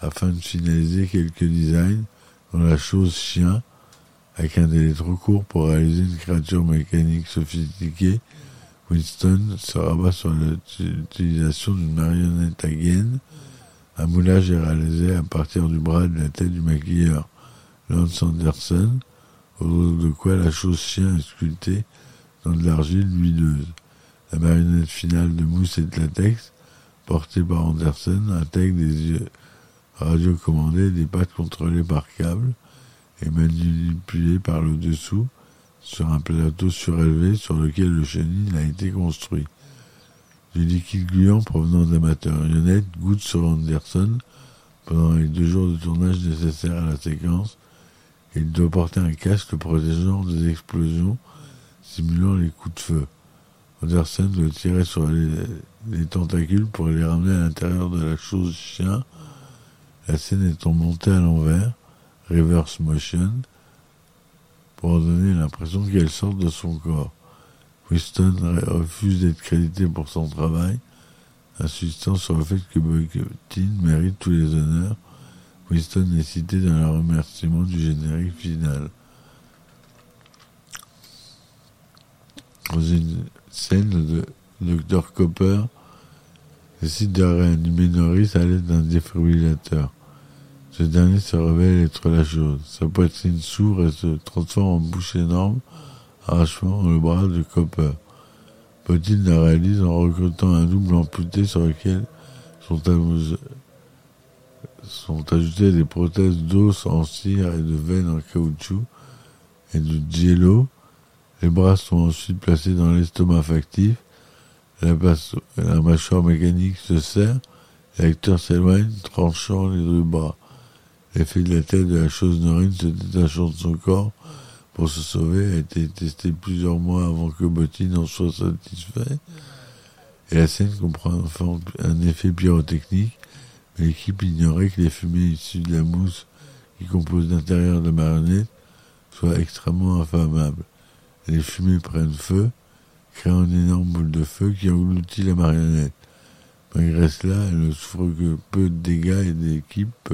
afin de finaliser quelques designs dans la chose chien, avec un délai trop court pour réaliser une créature mécanique sophistiquée Winston se rabat sur l'utilisation d'une marionnette à gaine. Un moulage est réalisé à partir du bras de la tête du maquilleur Lance Anderson, autour de quoi la chose chien est sculptée dans de l'argile huileuse. La marionnette finale de mousse et de latex, portée par Anderson, intègre des yeux radiocommandés des pattes contrôlées par câble et manipulées par le dessous sur un plateau surélevé sur lequel le chenil a été construit. Du liquide gluant provenant de la marionnette goutte sur Anderson pendant les deux jours de tournage nécessaires à la séquence. Il doit porter un casque protégeant des explosions simulant les coups de feu. Anderson doit tirer sur les, les tentacules pour les ramener à l'intérieur de la chose chien. La scène étant montée à l'envers, reverse motion, pour donner l'impression qu'elle sort de son corps. Winston refuse d'être crédité pour son travail, insistant sur le fait que Boycottin mérite tous les honneurs. Winston est cité dans le remerciement du générique final. Dans une scène, Dr Copper décide de réanimer Norris à l'aide d'un défibrillateur. Ce dernier se révèle être la chose. Sa poitrine s'ouvre et se transforme en bouche énorme, arrachant le bras de Copper. Potin la réalise en recrutant un double amputé sur lequel sont, sont ajoutées des prothèses d'os en cire et de veines en caoutchouc et de jello. Les bras sont ensuite placés dans l'estomac factif. La, la mâchoire mécanique se serre. L'acteur s'éloigne, tranchant les deux bras. L'effet de la tête de la chose norine se détachant de son corps pour se sauver a été testé plusieurs mois avant que Bottine en soit satisfait. Et la scène comprend un effet pyrotechnique, mais l'équipe ignorait que les fumées issues de la mousse qui compose l'intérieur de la marionnette soient extrêmement inflammables. Les fumées prennent feu, créant une énorme boule de feu qui engloutit la marionnette. Malgré cela, elle ne souffre que peu de dégâts et l'équipe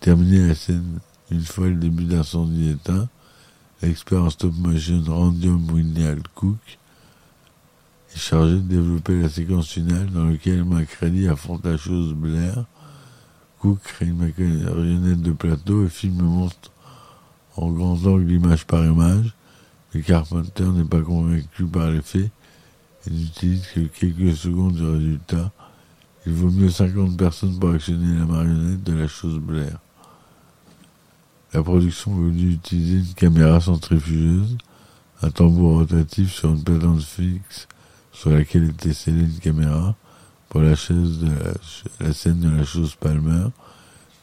Terminé la scène une fois le début d'incendie éteint, l'expert en stop motion Randium William Cook est chargé de développer la séquence finale dans laquelle McCready affronte la chose Blair. Cook crée une marionnette de plateau et filme le monstre en grand angle image par image. Le Carpenter n'est pas convaincu par les faits et n'utilise que quelques secondes du résultat. Il vaut mieux 50 personnes pour actionner la marionnette de la chose Blair. La production voulu utiliser une caméra centrifugeuse un tambour rotatif sur une plateforme fixe sur laquelle était scellée une caméra pour la, chaise de la, scène de la chose Palmer,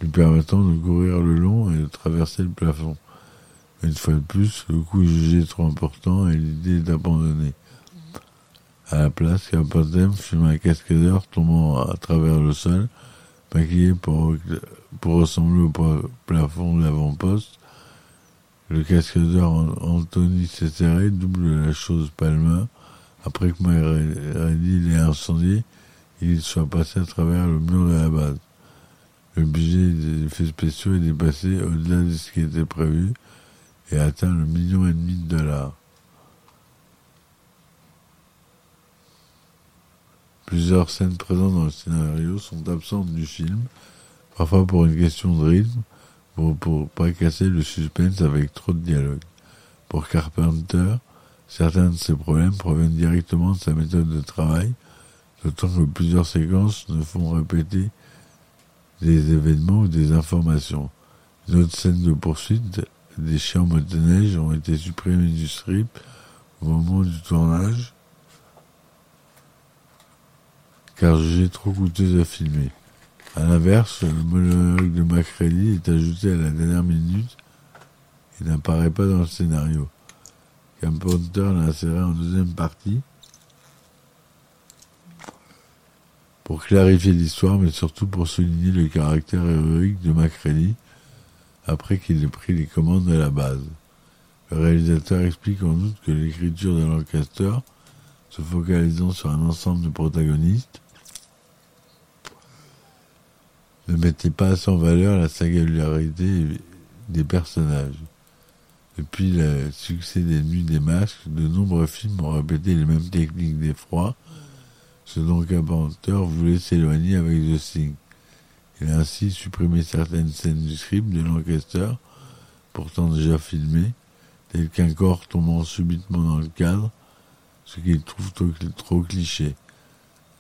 lui permettant de courir le long et de traverser le plafond. Une fois de plus, le coup est jugé trop important et l'idée est d'abandonner. À la place, Carpenter filme un cascadeur tombant à travers le sol, maquillé pour, pour ressembler au plafond de l'avant-poste. Le cascadeur Anthony Cesare double la chose Palmer. Après que McReady l'ait incendié, il soit passé à travers le mur de la base. Le budget des effets spéciaux est dépassé au-delà de ce qui était prévu et atteint le million et demi de dollars. Plusieurs scènes présentes dans le scénario sont absentes du film, parfois pour une question de rythme, pour, pour pas casser le suspense avec trop de dialogue. Pour Carpenter, certains de ses problèmes proviennent directement de sa méthode de travail, d'autant que plusieurs séquences ne font répéter des événements ou des informations. Une autre scène de poursuite des chambres de neige ont été supprimées du strip au moment du tournage, car jugées trop coûteuses à filmer. À l'inverse, le monologue de Macready est ajouté à la dernière minute et n'apparaît pas dans le scénario. Camp l'a inséré en deuxième partie pour clarifier l'histoire, mais surtout pour souligner le caractère héroïque de Macready après qu'il ait pris les commandes de la base. Le réalisateur explique en outre que l'écriture de Lancaster, se focalisant sur un ensemble de protagonistes, ne mettait pas en valeur la singularité des personnages. Depuis le succès des Nuits des Masques, de nombreux films ont répété les mêmes techniques d'effroi, ce dont Carpenter voulait s'éloigner avec The Thing. Il a ainsi supprimé certaines scènes du script de Lancaster, pourtant déjà filmées, telles qu'un corps tombant subitement dans le cadre, ce qu'il trouve trop, cliché.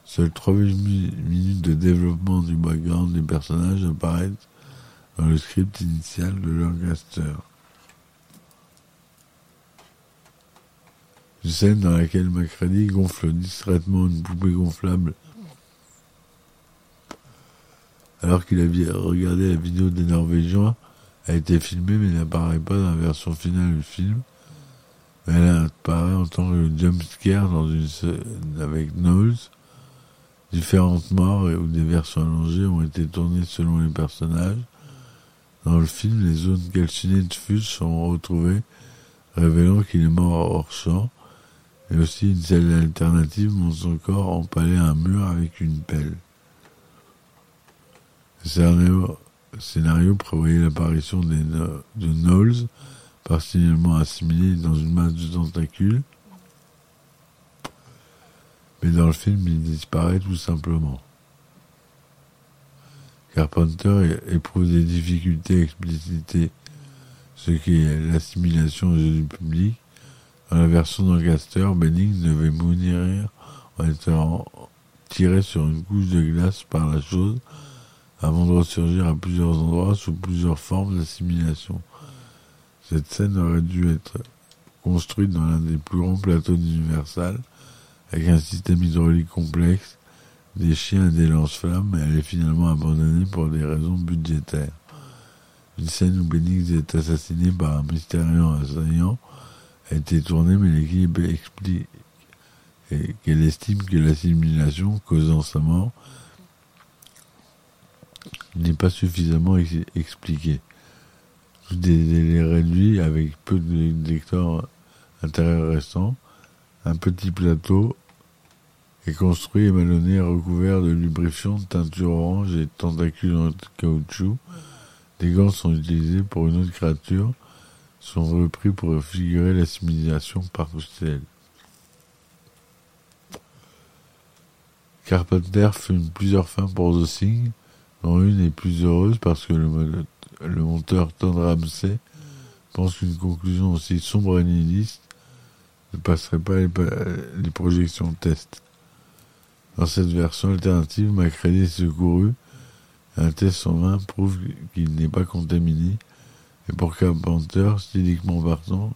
Seules trois minutes de développement du background des personnages apparaissent dans le script initial de Lancaster. Une scène dans laquelle Macready gonfle discrètement une poupée gonflable alors qu'il avait regardé la vidéo des Norvégiens, a été filmée mais n'apparaît pas dans la version finale du film. Elle apparaît en tant que jump scare dans une scène avec Knowles. Différentes morts ou des versions allongées ont été tournées selon les personnages. Dans le film, les zones calcinées de Fuchs sont retrouvées, révélant qu'il est mort hors champ. Et aussi une scène alternative montre son corps empalé à un mur avec une pelle. Le scénario, prévoyait l'apparition de Knowles, partiellement assimilé dans une masse de tentacules. Mais dans le film, il disparaît tout simplement. Carpenter éprouve des difficultés à expliciter ce qu'est l'assimilation aux yeux du public. Dans la version d'Ancaster, Benning devait mourir en étant tiré sur une couche de glace par la chose avant de ressurgir à plusieurs endroits sous plusieurs formes d'assimilation. Cette scène aurait dû être construite dans l'un des plus grands plateaux d'Universal, avec un système hydraulique complexe, des chiens et des lance-flammes, elle est finalement abandonnée pour des raisons budgétaires. Une scène où Benix est assassiné par un mystérieux assaillant a été tournée, mais l'équipe explique qu'elle estime que l'assimilation causant sa mort n'est pas suffisamment expliqué. Des délais réduits avec peu de lecteurs intérieurs restants, un petit plateau est construit et malonné recouvert de lubrifiant, de teinture orange et tentacules en caoutchouc. Des gants sont utilisés pour une autre créature, sont repris pour figurer l'assimilation partielle. Carpenter fume plusieurs fins pour The Thing, une est plus heureuse parce que le, monteur Todd Ramsey pense qu'une conclusion aussi sombre et nihiliste ne passerait pas les, projections test. Dans cette version alternative, Macready est secouru. Un test main prouve qu'il n'est pas contaminé. Et pour Carpenter, styliquement partant,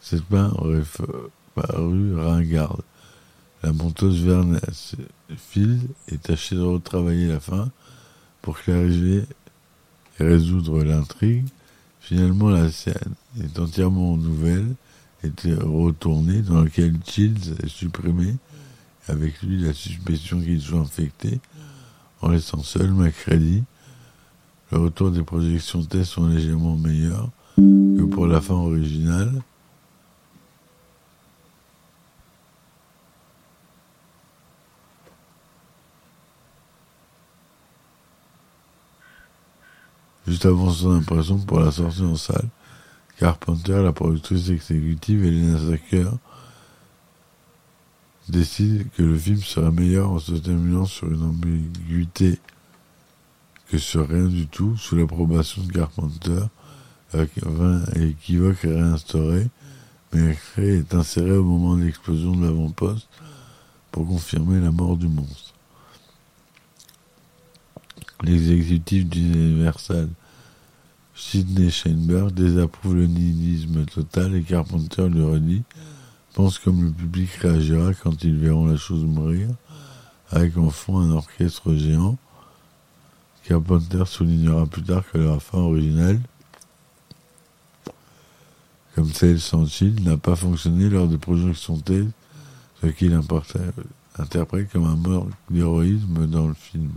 Cette fin aurait paru ringarde. La monteuse Verne Field est tâchée de retravailler la fin pour clarifier et résoudre l'intrigue. Finalement, la scène est entièrement nouvelle, est retournée, dans laquelle Chills est supprimé, avec lui la suspicion qu'il soit infecté, en laissant seul Macready. Le retour des projections test sont légèrement meilleurs que pour la fin originale. Juste avant son impression pour la sortie en salle, Carpenter, la productrice exécutive Elena Sacker, décide que le film serait meilleur en se terminant sur une ambiguïté que sur rien du tout, sous l'approbation de Carpenter, avec un équivoque réinstauré, mais est inséré au moment de l'explosion de l'avant-poste pour confirmer la mort du monstre. L'exécutif d'Universal, Sidney Sheinberg, désapprouve le nihilisme total et Carpenter lui redit pense comme le public réagira quand ils verront la chose mourir, avec en fond un orchestre géant. Carpenter soulignera plus tard que la fin originale, comme celle sans Chill, n'a pas fonctionné lors des projections telles, ce qu'il interprète comme un mort d'héroïsme dans le film.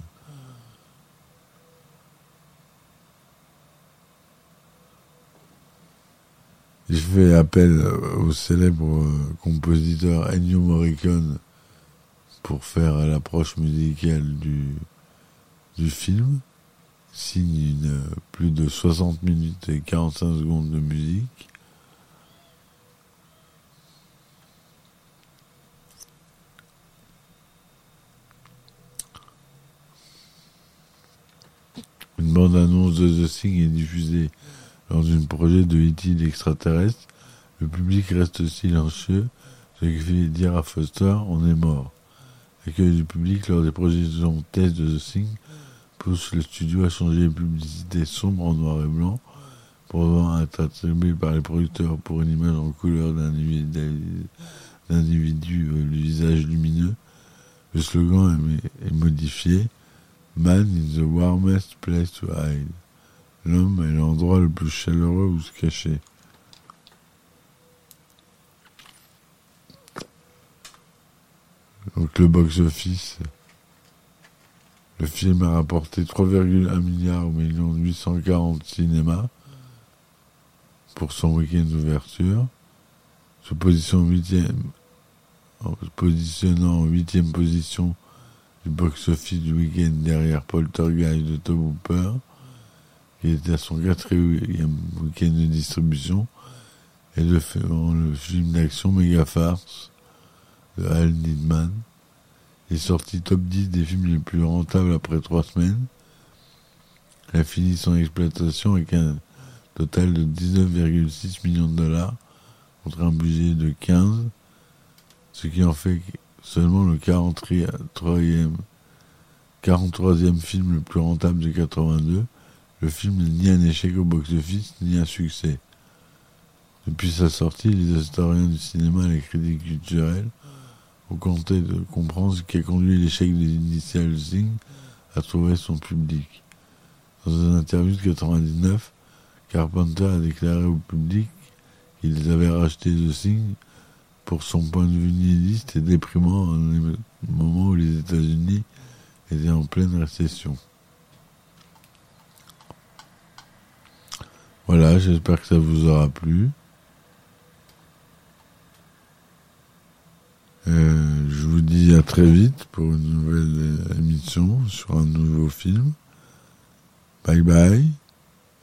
Je fais appel au célèbre compositeur Ennio Morricone pour faire l'approche musicale du, du film. Signe une, plus de 60 minutes et 45 secondes de musique. Une bande-annonce de The Thing est diffusée lors d'un projet de E.T. extraterrestre, le public reste silencieux, ce qui fait dire à Foster on est mort. L'accueil du public lors des projections test de The Thing pousse le studio à changer les publicités sombres en noir et blanc pour être attribué par les producteurs pour une image en couleur d'individu le visage lumineux. Le slogan est modifié Man is the warmest place to hide. L'homme est l'endroit le plus chaleureux où se cacher. Donc le box-office, le film a rapporté 3,1 milliards au million 840 cinémas pour son week-end d'ouverture, se positionnant en huitième position du box-office du week-end derrière Poltergeist de Tom Hooper, qui était à son quatrième week-end de distribution, et le, film d'action Méga Farce de Al Nidman. Est sorti top 10 des films les plus rentables après trois semaines. Il a fini son exploitation avec un total de 19,6 millions de dollars contre un budget de 15, ce qui en fait seulement le 43e, 43e film le plus rentable de 82 le film n'est ni un échec au box-office, ni un succès. Depuis sa sortie, les historiens du cinéma et les critiques culturels ont tenté de comprendre ce qui a conduit l'échec des Initial Thing à trouver son public. Dans une interview de 99, Carpenter a déclaré au public qu'il avait racheté The Thing pour son point de vue nihiliste et déprimant un moment où les États-Unis étaient en pleine récession. Voilà, j'espère que ça vous aura plu. Euh, je vous dis à très vite pour une nouvelle émission sur un nouveau film. Bye bye,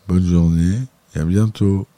bonne journée et à bientôt.